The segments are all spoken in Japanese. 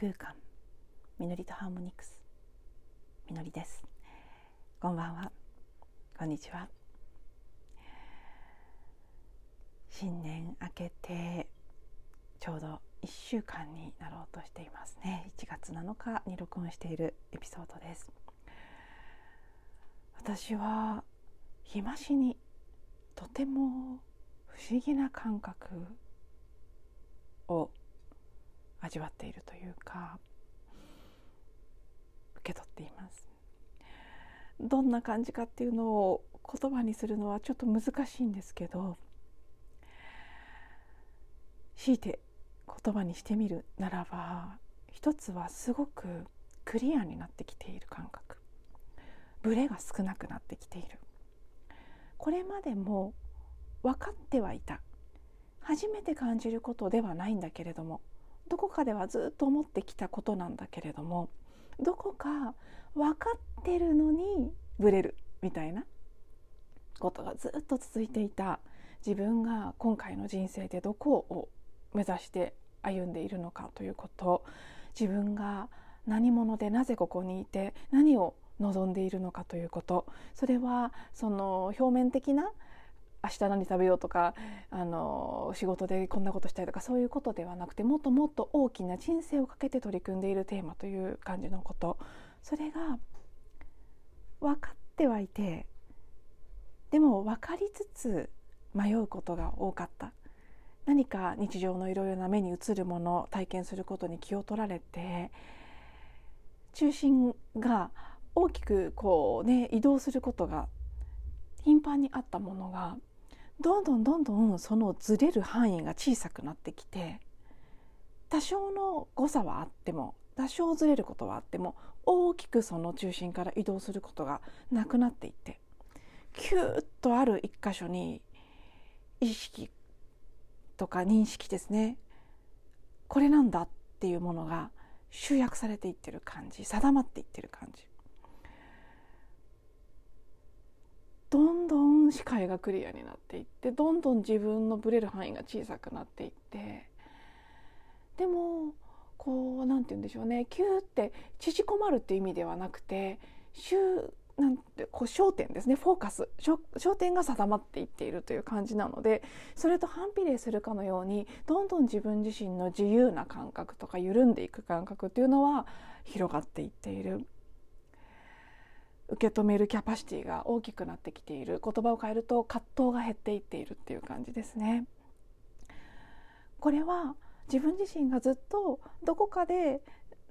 空間みのりとハーモニクス。みのりです。こんばんは。こんにちは。新年明けてちょうど1週間になろうとしていますね。1月7日に録音しているエピソードです。私は日増しにとても不思議な感覚を味わっているというか受け取っています。どんな感じかっていうのを言葉にするのはちょっと難しいんですけど強いて言葉にしてみるならば一つはすごくクリアになってきている感覚。ブレが少なくなってきている。これまでも分かってはいた。初めて感じることではないんだけれどもどこかではずっと思ってきたことなんだけれどもどこか分かってるのにブレるみたいなことがずっと続いていた。自分が今回の人生でどこを目指して歩んでいるのかということ。自分が何者でなぜここにいて何を望んでいるのかということ。それはその表面的な明日何食べようとかあの仕事でこんなことしたいとかそういうことではなくてもっともっと大きな人生をかけて取り組んでいるテーマという感じのこと。それが分かってはいてでも分かりつつ迷うことが多かった。何か日常のいろいろな目に映るもの体験することに気を取られて中心が大きくこうね移動することが頻繁にあったものがどんどんどんどんそのずれる範囲が小さくなってきて多少の誤差はあっても多少ずれることはあっても大きくその中心から移動することがなくなっていってキューッとある一箇所に意識とか認識ですねこれなんだっていうものが集約されていってる感じ定まっていってる感じ。どんどん視界がクリアになっていってどんどん自分のぶれる範囲が小さくなっていってでもこう何て言うんでしょうね。キューって縮こまるっていう意味ではなくてなんてこう焦点ですね。フォーカス。焦点が定まっていっているという感じなのでそれと反比例するかのようにどんどん自分自身の自由な感覚とか緩んでいく感覚っていうのは広がっていっている。受け止めるキャパシティが大きくなってきている。言葉を変えると葛藤が減っていっているっていう感じですね。これは自分自身がずっとどこかで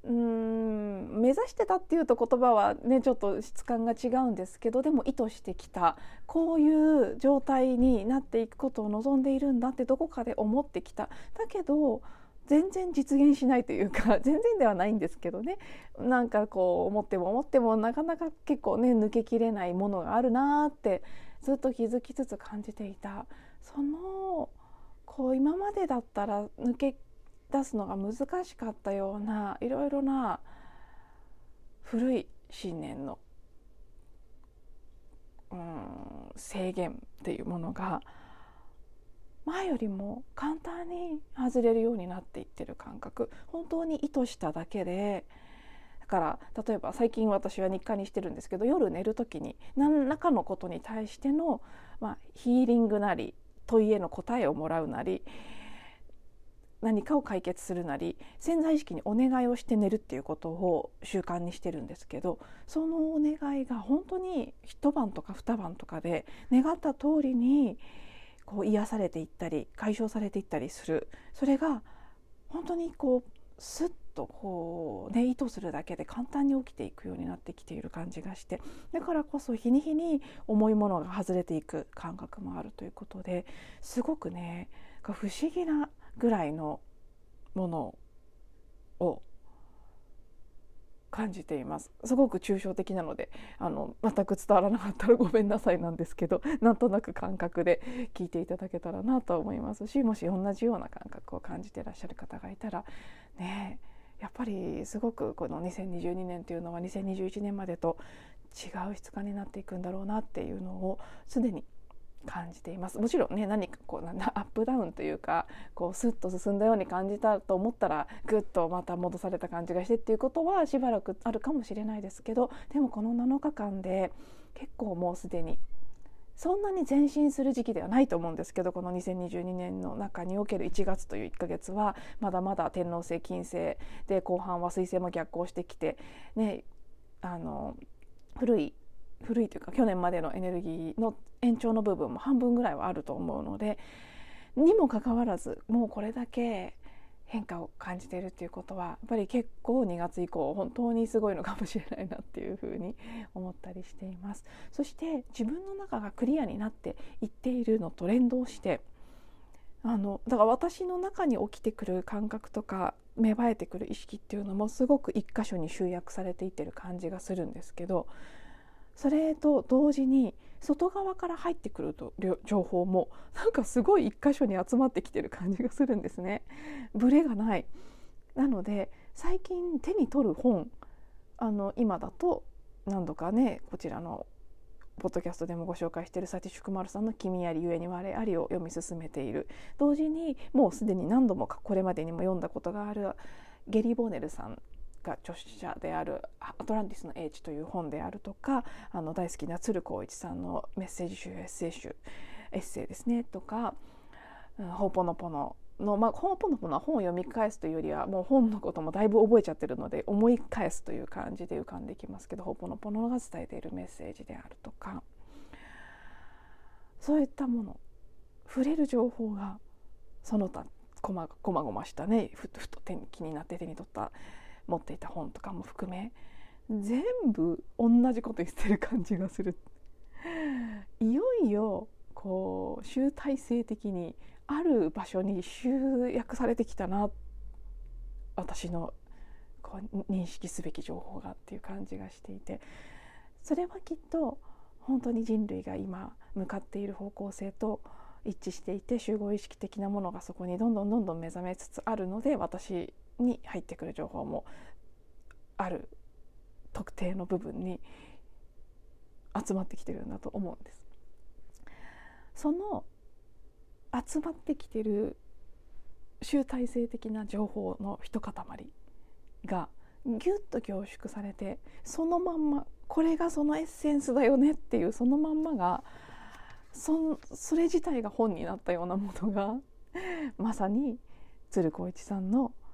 うん目指してたっていうと言葉はねちょっと質感が違うんですけどでも意図してきた。こういう状態になっていくことを望んでいるんだってどこかで思ってきた。だけど全然実現しないというか 全然ではないんですけどね。なんかこう思っても思ってもなかなか結構ね抜けきれないものがあるなってずっと気づきつつ感じていた。そのこう今までだったら抜け出すのが難しかったようないろいろな古い信念のうん制限っていうものが前よりも簡単に外れるようになっていってる感覚。本当に意図しただけで。だから例えば最近私は日課にしてるんですけど夜寝る時に何らかのことに対しての、まあ、ヒーリングなり問いへの答えをもらうなり何かを解決するなり潜在意識にお願いをして寝るっていうことを習慣にしてるんですけどそのお願いが本当に一晩とか二晩とかで願った通りにこう癒されていったり解消されていったりする。それが本当にこうスッとこうね意図するだけで簡単に起きていくようになってきている感じがしてだからこそ日に日に重いものが外れていく感覚もあるということですごくね不思議なぐらいのものを感じています。すごく抽象的なのであの全く伝わらなかったら ごめんなさいなんですけどなんとなく感覚で聞いていただけたらなと思いますしもし同じような感覚を感じてらっしゃる方がいたらねやっぱりすごくこの2022年というのは2021年までと違う質感になっていくんだろうなっていうのをすでに感じています。もちろんね何かこうなんだ アップダウンというかこうスッと進んだように感じたと思ったらぐっとまた戻された感じがしてっていうことはしばらくあるかもしれないですけどでもこの7日間で結構もうすでにそんなに前進する時期ではないと思うんですけどこの2022年の中における1月という1ヶ月はまだまだ天王星金星で後半は水星も逆行してきてねあの古い古いというか去年までのエネルギーの延長の部分も半分ぐらいはあると思うのでにもかかわらずもうこれだけ変化を感じているっていうことはやっぱり結構2月以降本当にすごいのかもしれないなっていうふうに思ったりしています。そして自分の中がクリアになっていっているのと連動してあのだから私の中に起きてくる感覚とか芽生えてくる意識っていうのもすごく一箇所に集約されていってる感じがするんですけどそれと同時に外側から入ってくると情報も なんかすごい一箇所に集まってきてる感じがするんですね。ブレがないなので最近手に取る本あの今だと何度かねこちらのポッドキャストでもご紹介しているサティシュクマルさんの「君ありゆえに我あり」を読み進めている同時にもうすでに何度もこれまでにも読んだことがあるゲリー・ボーネルさん著者である「アトランティスの英知」という本であるとかあの大好きな鶴光一さんのメッセージ集エッセイ集エッセイですねとか「ほうぽのぽの」の、まあ、ほうぽのぽのは本を読み返すというよりはもう本のこともだいぶ覚えちゃってるので思い返すという感じで浮かんできますけどほうぽのぽのが伝えているメッセージであるとか。そういったもの。触れる情報がその他こまごましたね。ふとふと手に気になって手に取った持っていた本とかも含め全部同じこと言ってる感じがする。いよいよこう集大成的にある場所に集約されてきたな私のこう認識すべき情報がっていう感じがしていて。それはきっと本当に人類が今向かっている方向性と一致していて集合意識的なものがそこにどんどんどんどん目覚めつつあるので私に入ってくる情報もある特定の部分に集まってきてるんだと思うんです。その集まってきてる集大成的な情報の一塊がギュッと凝縮されてそのまんまこれがそのエッセンスだよねっていうそのまんまがそそれ自体が本になったようなものがまさに鶴光一さんの「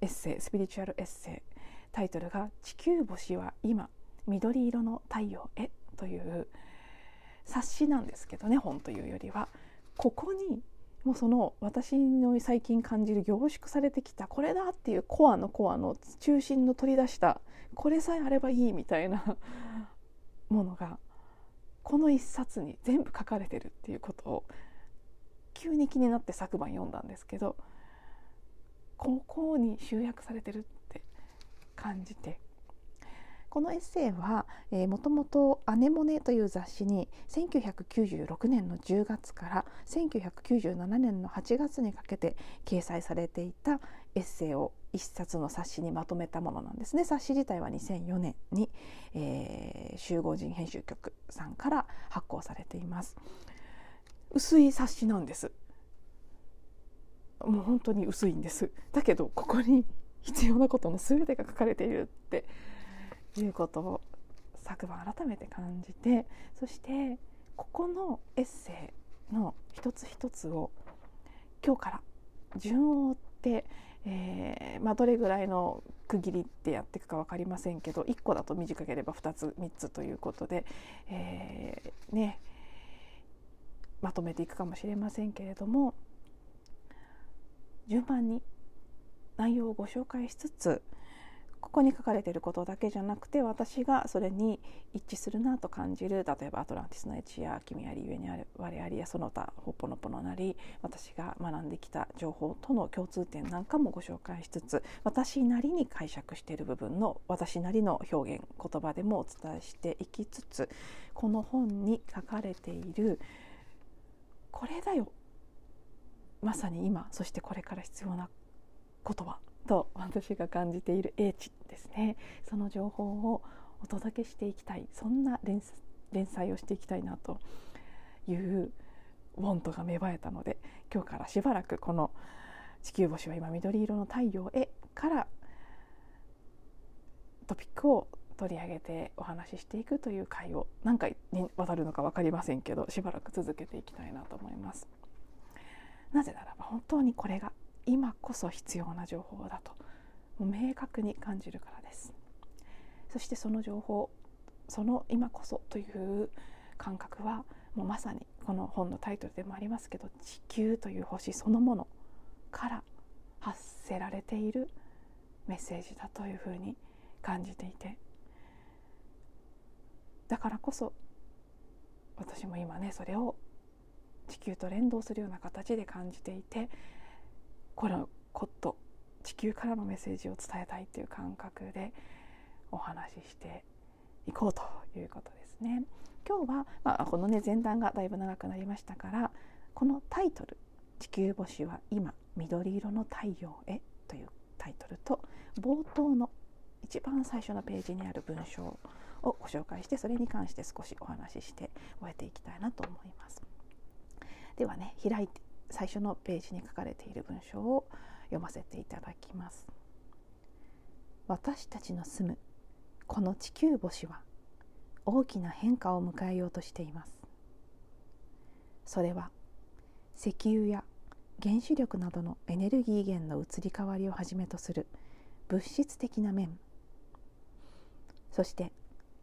エッセイスピリチュアルエッセイタイトルが「地球星は今緑色の太陽へ」という冊子なんですけどね本というよりは。ここにもうその私の最近感じる凝縮されてきたこれだっていうコアのコアの中心の取り出したこれさえあればいいみたいな ものがこの一冊に全部書かれてるっていうことを急に気になって昨晩読んだんですけどここに集約されてるって感じて。このエッセイはもともと「アネモネ」という雑誌に1996年の10月から1997年の8月にかけて掲載されていたエッセイを一冊の冊子にまとめたものなんですね。冊子自体は2004年に、えー、集合人編集局さんから発行されています。薄い冊子なんです。もう本当に薄いんです。だけどここに必要なことの全てが書かれているっていうことを昨晩改めて感じてそしてここのエッセイの一つ一つを今日から順を追って、えーまあ、どれぐらいの区切りでやっていくか分かりませんけど1個だと短ければ2つ3つということで、えー、ね、まとめていくかもしれませんけれども順番に内容をご紹介しつつここに書かれていることだけじゃなくて私がそれに一致するなと感じる例えば「アトランティスのエチや「君ありゆえにある我ありやその他ほっぽのぽのなり私が学んできた情報との共通点なんかもご紹介しつつ私なりに解釈している部分の私なりの表現言葉でもお伝えしていきつつこの本に書かれているこれだよまさに今そしてこれから必要なことはと私が感じている英知ですねその情報をお届けしていきたいそんな連載をしていきたいなというウォントが芽生えたので今日からしばらくこの「地球星は今緑色の太陽へ」からトピックを取り上げてお話ししていくという回を何回にわたるのか分かりませんけどしばらく続けていきたいなと思います。なぜならば本当にこれが今こそ必要な情報だと明確に感じるからです。そしてその情報その今こそという感覚はもうまさにこの本のタイトルでもありますけど地球という星そのものから発せられているメッセージだというふうに感じていてだからこそ私も今ねそれを地球と連動するような形で感じていてこのこと地球からのメッセージを伝えたいという感覚でお話ししていこうということですね。今日は、まあ、このね前段がだいぶ長くなりましたからこのタイトル「地球星は今緑色の太陽へ」というタイトルと冒頭の一番最初のページにある文章をご紹介してそれに関して少しお話しして終えていきたいなと思います。ではね開いて最初のページに書かれている文章を読ませていただきます。私たちの住むこの地球星は大きな変化を迎えようとしています。それは石油や原子力などのエネルギー源の移り変わりをはじめとする物質的な面。そして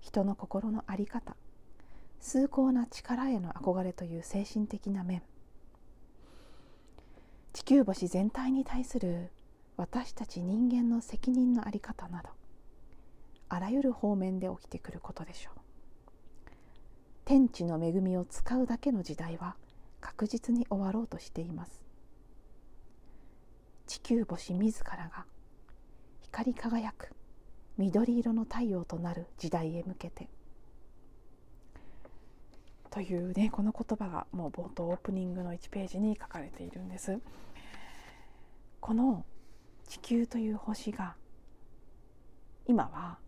人の心の在り方。崇高な力への憧れという精神的な面。地球星全体に対する私たち人間の責任の在り方などあらゆる方面で起きてくることでしょう。天地の恵みを使うだけの時代は確実に終わろうとしています。地球星自らが光り輝く緑色の太陽となる時代へ向けてというねこの言葉がもう冒頭オープニングの1ページに書かれているんです。この地球という星が今は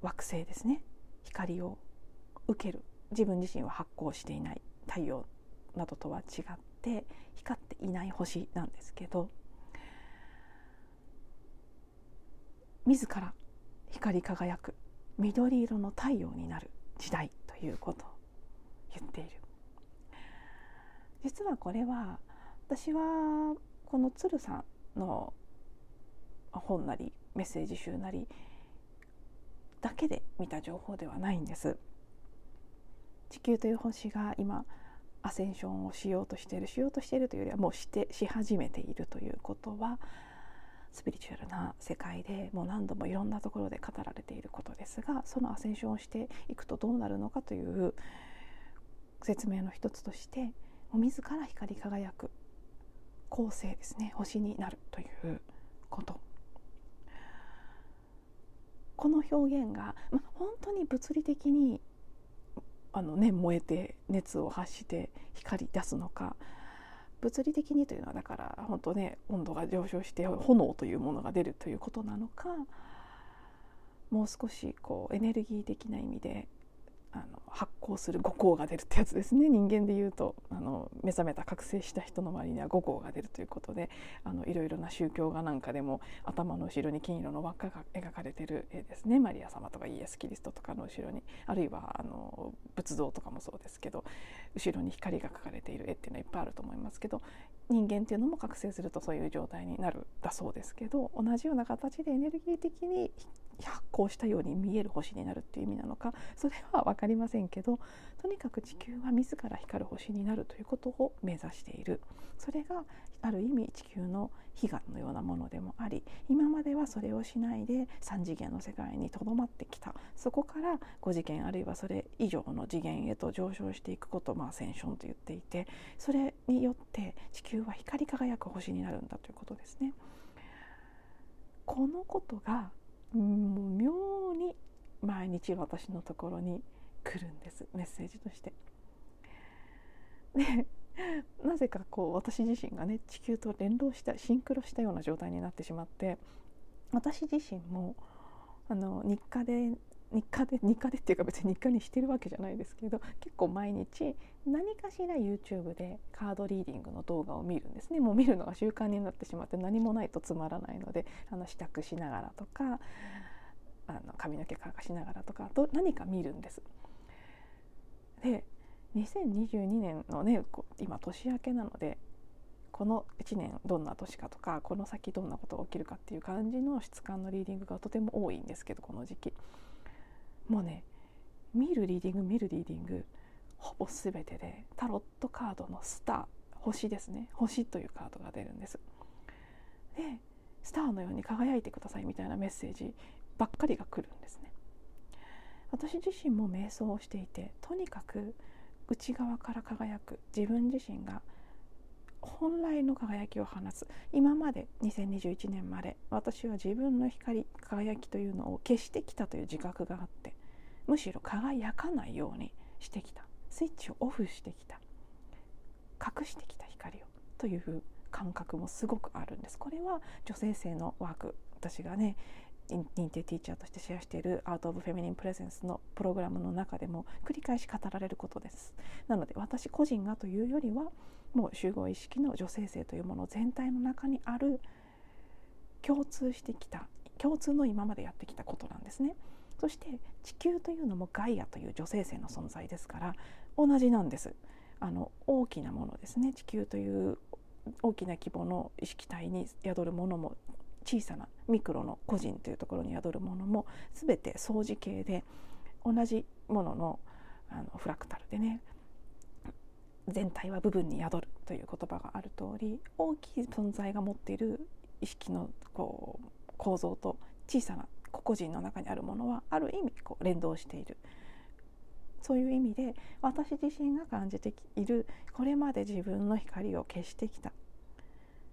惑星ですね。光を受ける。自分自身は発光していない。太陽などとは違って光っていない星なんですけど自ら光り輝く緑色の太陽になる時代。いうことを言っている。実はこれは私はこの鶴さんの本なりメッセージ集なりだけで見た情報ではないんです。地球という星が今アセンションをしようとしているしようとしているというよりはもうしてし始めているということはスピリチュアルな世界でもう何度もいろんなところで語られていることですがそのアセンションをしていくとどうなるのかという説明の一つとして自ら光り輝く恒星ですね星になるということ。この表現が、ま、本当に物理的にあの、ね、燃えて熱を発して光り出すのか物理的にというのはだから本当ね温度が上昇して炎というものが出るということなのかもう少しこうエネルギー的な意味であの発光する五光が出るってやつですね。人間でいうとあの目覚めた覚醒した人の周りには五光が出るということであのいろいろな宗教画なんかでも頭の後ろに金色の輪っかが描かれてる絵ですね。マリア様とかイエス・キリストとかの後ろに。あるいはあの仏像とかもそうですけど後ろに光が描かれている絵っていうのはいっぱいあると思いますけど人間っていうのも覚醒するとそういう状態になるだそうですけど同じような形でエネルギー的に発光したように見える星になるっていう意味なのかそれは分かりませんけどとにかく地球は自ら光る星になるということを目指している。それがある意味地球の悲願のようなものでもあり今まではそれをしないで3次元の世界にとどまってきたそこから5次元あるいはそれ以上の次元へと上昇していくことを、まあ、センションと言っていてそれによって地球は光り輝く星になるんだということですね。このことがもう妙に毎日私のところに来るんですメッセージとして。で なぜかこう私自身がね地球と連動したシンクロしたような状態になってしまって私自身もあの日課で日課で日課でっていうか別に日課にしてるわけじゃないですけど結構毎日何かしら YouTube でカードリーディングの動画を見るんですねもう見るのが習慣になってしまって何もないとつまらないのであの支度しながらとかあの髪の毛乾かしながらとかと何か見るんです。で2022年のね今年明けなのでこの1年どんな年かとかこの先どんなことが起きるかっていう感じの質感のリーディングがとても多いんですけどこの時期。もうね見るリーディング見るリーディングほぼ全てでタロットカードのスター星ですね。星というカードが出るんです。でスターのように輝いてくださいみたいなメッセージばっかりが来るんですね。私自身も瞑想をしていてとにかく内側から輝く。自分自身が本来の輝きを放つ。今まで2021年まで私は自分の光輝きというのを消してきたという自覚があってむしろ輝かないようにしてきた。スイッチをオフしてきた。隠してきた光をという感覚もすごくあるんです。これは女性性のワーク。私がね認定ティーチャーとしてシェアしているアート・オブ・フェミニン・プレゼンスのプログラムの中でも繰り返し語られることです。なので私個人がというよりはもう集合意識の女性性というもの全体の中にある共通してきた共通の今までやってきたことなんですね。そして地球というのもガイアという女性性の存在ですから同じなんです。あの大きなものですね。地球という大きな規模の意識体に宿るものも小さなミクロの個人というところに宿るものも全て相似形で同じもののあのフラクタルでね全体は部分に宿るという言葉がある通り大きい存在が持っている意識のこう構造と小さな個々人の中にあるものはある意味こう連動している。そういう意味で私自身が感じているこれまで自分の光を消してきた。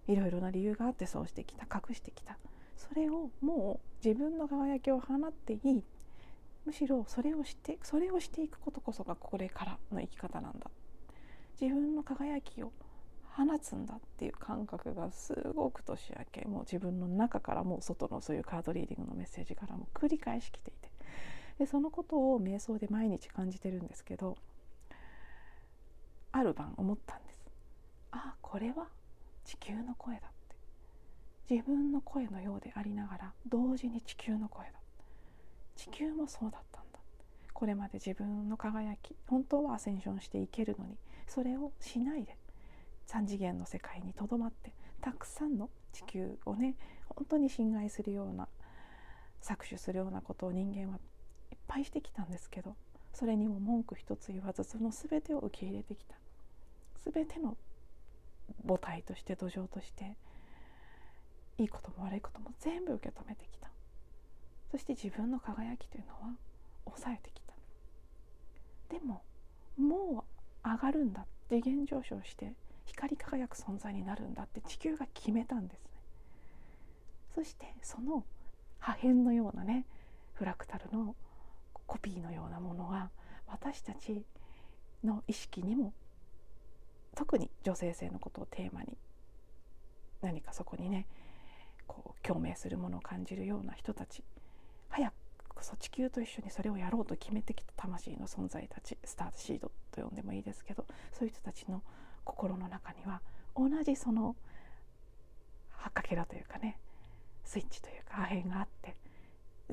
いろいろな理由があってそうしてきた隠してきた。それをもう自分の輝きを放っていい。むしろそれをしてそれをしていくことこそがこれからの生き方なんだ。自分の輝きを放つんだっていう感覚がすごく年明けもう自分の中からも外のそういうカードリーディングのメッセージからも繰り返し来ていて。でそのことを瞑想で毎日感じてるんですけどある晩思ったんです。ああこれは地球の声だって。自分の声のようでありながら同時に地球の声だ。地球もそうだったんだ。これまで自分の輝き本当はアセンションしていけるのにそれをしないで3次元の世界にとどまってたくさんの地球をね本当に侵害するような搾取するようなことを人間はいっぱいしてきたんですけどそれにも文句一つ言わずその全てを受け入れてきた。全ての母体として土壌としていいことも悪いことも全部受け止めてきた。そして自分の輝きというのは抑えてきた。でももう上がるんだ次元上昇して光り輝く存在になるんだって地球が決めたんですね。そしてその破片のようなねフラクタルのコピーのようなものが私たちの意識にも特に女性性のことをテーマに何かそこにねこう共鳴するものを感じるような人たち早くそ地球と一緒にそれをやろうと決めてきた魂の存在たちスターシードと呼んでもいいですけどそういう人たちの心の中には同じそのかけらというかねスイッチというか破片があって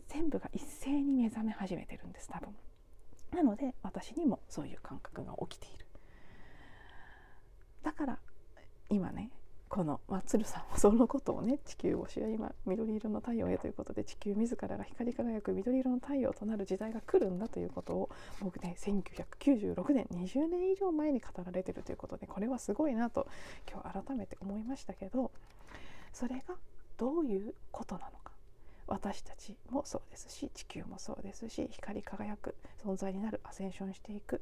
全部が一斉に目覚め始めてるんです多分。なので私にもそういう感覚が起きている。だから今ねこの、まあ、鶴さんもそのことをね地球星は今緑色の太陽へということで地球自らが光り輝く緑色の太陽となる時代が来るんだということを僕ね1996年20年以上前に語られてるということでこれはすごいなと今日改めて思いましたけどそれがどういうことなのか。私たちもそうですし地球もそうですし光り輝く存在になるアセンションしていくっ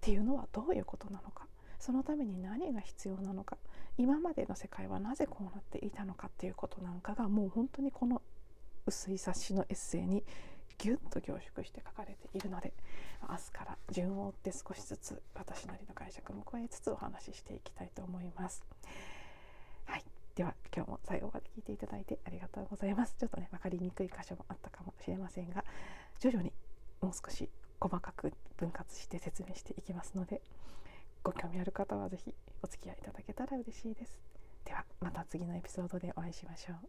ていうのはどういうことなのか。そのために何が必要なのか今までの世界はなぜこうなっていたのかっていうことなんかがもう本当にこの薄い冊子のエッセイにぎゅっと凝縮して書かれているので明日から順を追って少しずつ私なりの解釈も加えつつお話ししていきたいと思います。はい、では今日も最後まで聞いていただいてありがとうございます。ちょっとね分かりにくい箇所もあったかもしれませんが徐々にもう少し細かく分割して説明していきますのでご興味ある方は是非お付き合いいただけたら嬉しいです。ではまた次のエピソードでお会いしましょう。